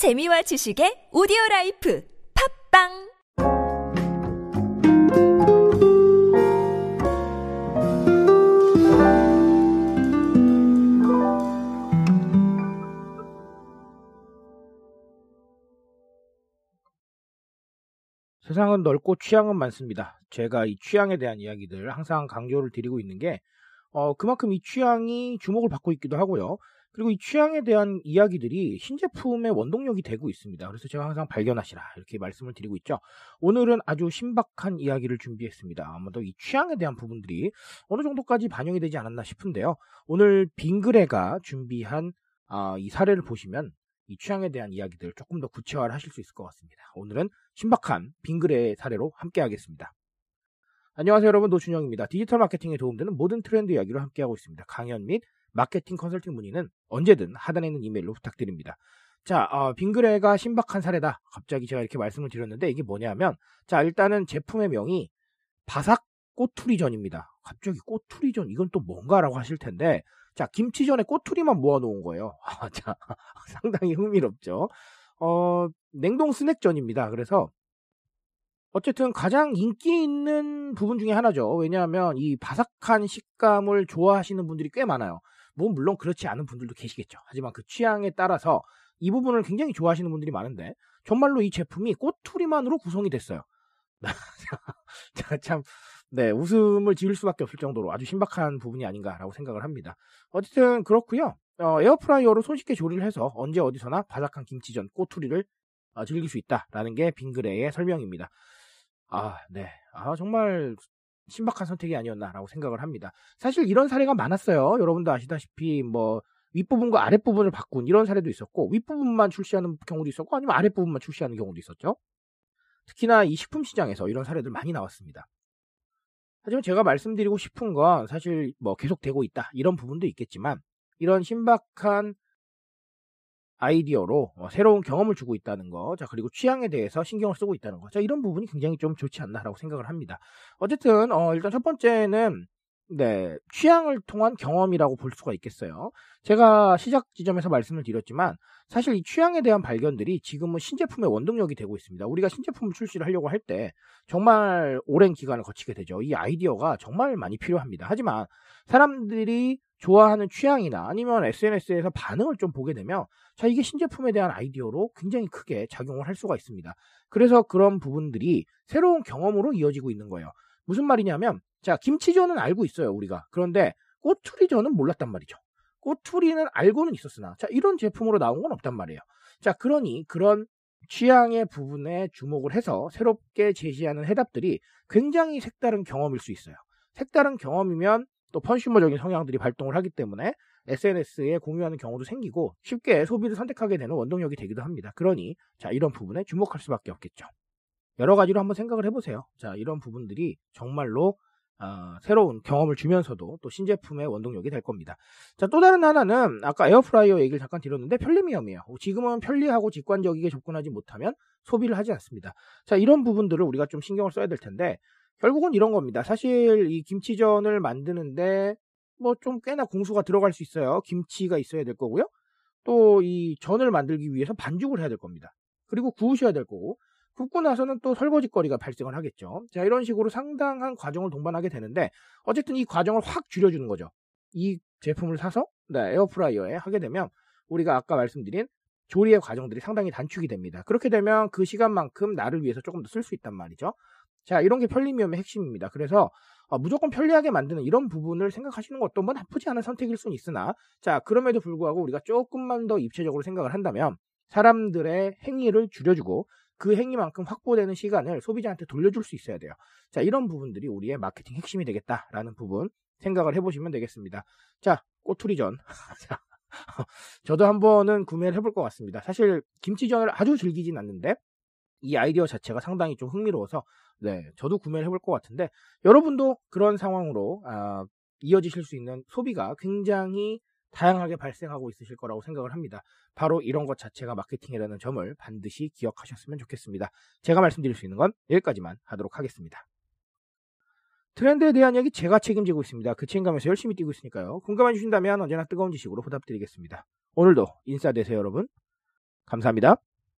재미와 지식의 오디오 라이프 팟빵 세상은 넓고 취향은 많습니다. 제가 이 취향에 대한 이야기들 항상 강조를 드리고 있는 게, 어, 그만큼 이 취향이 주목을 받고 있기도 하고요. 그리고 이 취향에 대한 이야기들이 신제품의 원동력이 되고 있습니다. 그래서 제가 항상 발견하시라 이렇게 말씀을 드리고 있죠. 오늘은 아주 신박한 이야기를 준비했습니다. 아마도 이 취향에 대한 부분들이 어느 정도까지 반영이 되지 않았나 싶은데요. 오늘 빙그레가 준비한 아, 이 사례를 보시면 이 취향에 대한 이야기들 조금 더 구체화를 하실 수 있을 것 같습니다. 오늘은 신박한 빙그레 사례로 함께 하겠습니다. 안녕하세요 여러분 노준영입니다. 디지털 마케팅에 도움되는 모든 트렌드 이야기로 함께하고 있습니다. 강연 및 마케팅 컨설팅 문의는 언제든 하단에 있는 이메일로 부탁드립니다. 자, 어, 빙그레가 신박한 사례다. 갑자기 제가 이렇게 말씀을 드렸는데 이게 뭐냐면 자 일단은 제품의 명이 바삭 꼬투리전입니다. 갑자기 꼬투리전 이건 또 뭔가라고 하실 텐데 자 김치전에 꼬투리만 모아 놓은 거예요. 아, 자 상당히 흥미롭죠. 어, 냉동 스낵전입니다. 그래서 어쨌든 가장 인기 있는 부분 중에 하나죠. 왜냐하면 이 바삭한 식감을 좋아하시는 분들이 꽤 많아요. 뭐 물론 그렇지 않은 분들도 계시겠죠. 하지만 그 취향에 따라서 이 부분을 굉장히 좋아하시는 분들이 많은데 정말로 이 제품이 꼬투리만으로 구성이 됐어요. 참 네, 웃음을 지을 수밖에 없을 정도로 아주 신박한 부분이 아닌가라고 생각을 합니다. 어쨌든 그렇고요. 어, 에어프라이어로 손쉽게 조리를 해서 언제 어디서나 바삭한 김치전 꼬투리를 어, 즐길 수 있다라는 게 빙그레의 설명입니다. 아, 네. 아, 정말 신박한 선택이 아니었나라고 생각을 합니다. 사실 이런 사례가 많았어요. 여러분도 아시다시피 뭐 윗부분과 아랫부분을 바꾼 이런 사례도 있었고 윗부분만 출시하는 경우도 있었고 아니면 아랫부분만 출시하는 경우도 있었죠. 특히나 이 식품 시장에서 이런 사례들 많이 나왔습니다. 하지만 제가 말씀드리고 싶은 건 사실 뭐 계속되고 있다 이런 부분도 있겠지만 이런 신박한 아이디어로 어, 새로운 경험을 주고 있다는 거, 자 그리고 취향에 대해서 신경을 쓰고 있다는 거, 자 이런 부분이 굉장히 좀 좋지 않나라고 생각을 합니다. 어쨌든 어, 일단 첫 번째는 네 취향을 통한 경험이라고 볼 수가 있겠어요. 제가 시작 지점에서 말씀을 드렸지만 사실 이 취향에 대한 발견들이 지금은 신제품의 원동력이 되고 있습니다. 우리가 신제품을 출시를 하려고 할 때 정말 오랜 기간을 거치게 되죠. 이 아이디어가 정말 많이 필요합니다. 하지만 사람들이 좋아하는 취향이나 아니면 SNS에서 반응을 좀 보게 되면 자 이게 신제품에 대한 아이디어로 굉장히 크게 작용을 할 수가 있습니다. 그래서 그런 부분들이 새로운 경험으로 이어지고 있는 거예요. 무슨 말이냐면 자 김치전은 알고 있어요 우리가 그런데 꼬투리전은 몰랐단 말이죠. 꼬투리는 알고는 있었으나 자 이런 제품으로 나온 건 없단 말이에요. 자 그러니 그런 취향의 부분에 주목을 해서 새롭게 제시하는 해답들이 굉장히 색다른 경험일 수 있어요. 색다른 경험이면 또 펀슈머적인 성향들이 발동을 하기 때문에 SNS에 공유하는 경우도 생기고 쉽게 소비를 선택하게 되는 원동력이 되기도 합니다. 그러니 자 이런 부분에 주목할 수밖에 없겠죠. 여러 가지로 한번 생각을 해보세요. 자 이런 부분들이 정말로 어, 새로운 경험을 주면서도 또 신제품의 원동력이 될 겁니다. 자, 또 다른 하나는 아까 에어프라이어 얘기를 잠깐 드렸는데 편리미엄이에요. 지금은 편리하고 직관적이게 접근하지 못하면 소비를 하지 않습니다. 자, 이런 부분들을 우리가 좀 신경을 써야 될 텐데 결국은 이런 겁니다. 사실 이 김치전을 만드는데 뭐 좀 꽤나 공수가 들어갈 수 있어요. 김치가 있어야 될 거고요. 또 이 전을 만들기 위해서 반죽을 해야 될 겁니다. 그리고 구우셔야 될 거고 굽고 나서는 또 설거지거리가 발생을 하겠죠. 자, 이런 식으로 상당한 과정을 동반하게 되는데 어쨌든 이 과정을 확 줄여주는 거죠. 이 제품을 사서 네, 에어프라이어에 하게 되면 우리가 아까 말씀드린 조리의 과정들이 상당히 단축이 됩니다. 그렇게 되면 그 시간만큼 나를 위해서 조금 더 쓸 수 있단 말이죠. 자, 이런 게 편리미엄의 핵심입니다. 그래서 어, 무조건 편리하게 만드는 이런 부분을 생각하시는 것도 뭐 나쁘지 않은 선택일 수는 있으나 자, 그럼에도 불구하고 우리가 조금만 더 입체적으로 생각을 한다면 사람들의 행위를 줄여주고 그 행위만큼 확보되는 시간을 소비자한테 돌려줄 수 있어야 돼요. 자, 이런 부분들이 우리의 마케팅 핵심이 되겠다라는 부분 생각을 해보시면 되겠습니다. 자, 꼬투리전. 저도 한 번은 구매를 해볼 것 같습니다. 사실 김치전을 아주 즐기진 않는데 이 아이디어 자체가 상당히 좀 흥미로워서 네 저도 구매를 해볼 것 같은데 여러분도 그런 상황으로 아, 이어지실 수 있는 소비가 굉장히 다양하게 발생하고 있으실 거라고 생각을 합니다. 바로 이런 것 자체가 마케팅이라는 점을 반드시 기억하셨으면 좋겠습니다. 제가 말씀드릴 수 있는 건 여기까지만 하도록 하겠습니다. 트렌드에 대한 이야기 제가 책임지고 있습니다. 그 책임감에서 열심히 뛰고 있으니까요. 공감해 주신다면 언제나 뜨거운 지식으로 보답드리겠습니다. 오늘도 인싸 되세요, 여러분. 감사합니다.